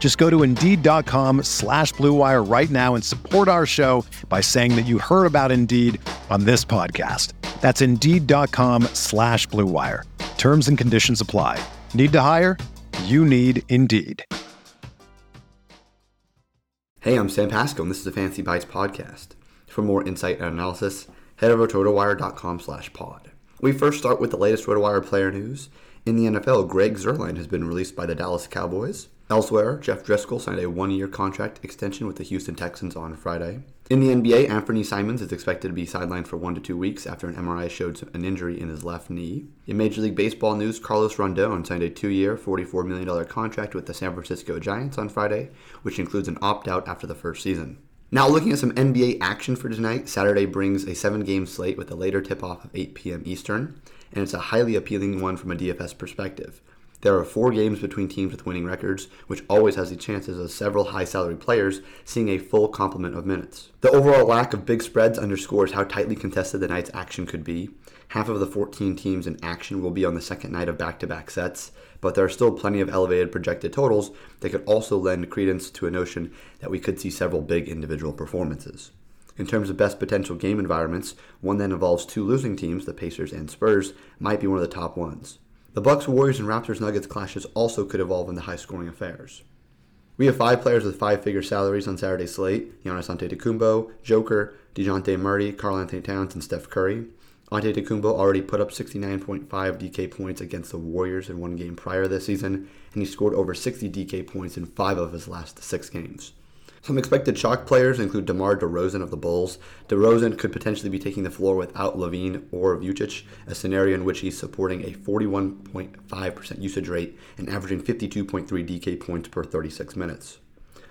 Just go to Indeed.com slash BlueWire right now and support our show by saying that you heard about Indeed on this podcast. That's Indeed.com slash BlueWire. Terms and conditions apply. Need to hire? You need Indeed. Hey, I'm Sam Pasco, and this is the Fancy Bites podcast. For more insight and analysis, head over to rotowire.com slash pod. We first start with the latest RotoWire player news. In the NFL, Greg Zuerlein has been released by the Dallas Cowboys. Elsewhere, Jeff Driskel signed a one year contract extension with the Houston Texans on Friday. In the NBA, Anfernee Simons is expected to be sidelined for one to two weeks after an MRI showed an injury in his left knee. In Major League Baseball news, Carlos Rodon signed a two year, $44 million contract with the San Francisco Giants on Friday, which includes an opt out after the first season. Now, looking at some NBA action for tonight, Saturday brings a seven game slate with a later tip off of 8 p.m. Eastern, and it's a highly appealing one from a DFS perspective. There are four games between teams with winning records, which always has the chances of several high salary players seeing a full complement of minutes. The overall lack of big spreads underscores how tightly contested the night's action could be. Half of the 14 teams in action will be on the second night of back to back sets, but there are still plenty of elevated projected totals that could also lend credence to a notion that we could see several big individual performances. In terms of best potential game environments, one that involves two losing teams, the Pacers and Spurs, might be one of the top ones. The Bucks, Warriors, and Raptors Nuggets clashes also could evolve into high scoring affairs. We have five players with five figure salaries on Saturday's slate Giannis Antetokounmpo, Joker, DeJounte Murray, Karl Anthony Towns, and Steph Curry. Antetokounmpo already put up 69.5 DK points against the Warriors in one game prior this season, and he scored over 60 DK points in five of his last six games. Some expected chalk players include DeMar DeRozan of the Bulls. DeRozan could potentially be taking the floor without LaVine or Vucevic, a scenario in which he's supporting a 41.5% usage rate and averaging 52.3 DK points per 36 minutes.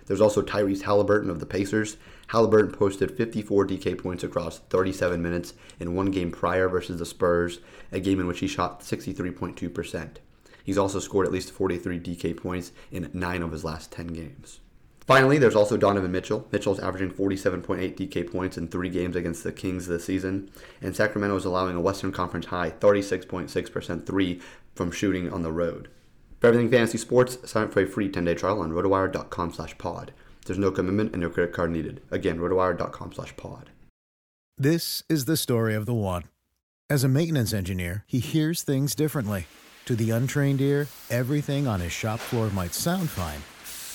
There's also Tyrese Halliburton of the Pacers. Halliburton posted 54 DK points across 37 minutes in one game prior versus the Spurs, a game in which he shot 63.2%. He's also scored at least 43 DK points in nine of his last 10 games. Finally, there's also Donovan Mitchell. Mitchell's averaging 47.8 DK points in three games against the Kings this season, and Sacramento is allowing a Western Conference high 36.6% three from shooting on the road. For everything fantasy sports, sign up for a free 10-day trial on rotowire.com slash pod. There's no commitment and no credit card needed. Again, rotowire.com slash pod. This is the story of the one. As a maintenance engineer, he hears things differently. To the untrained ear, everything on his shop floor might sound fine,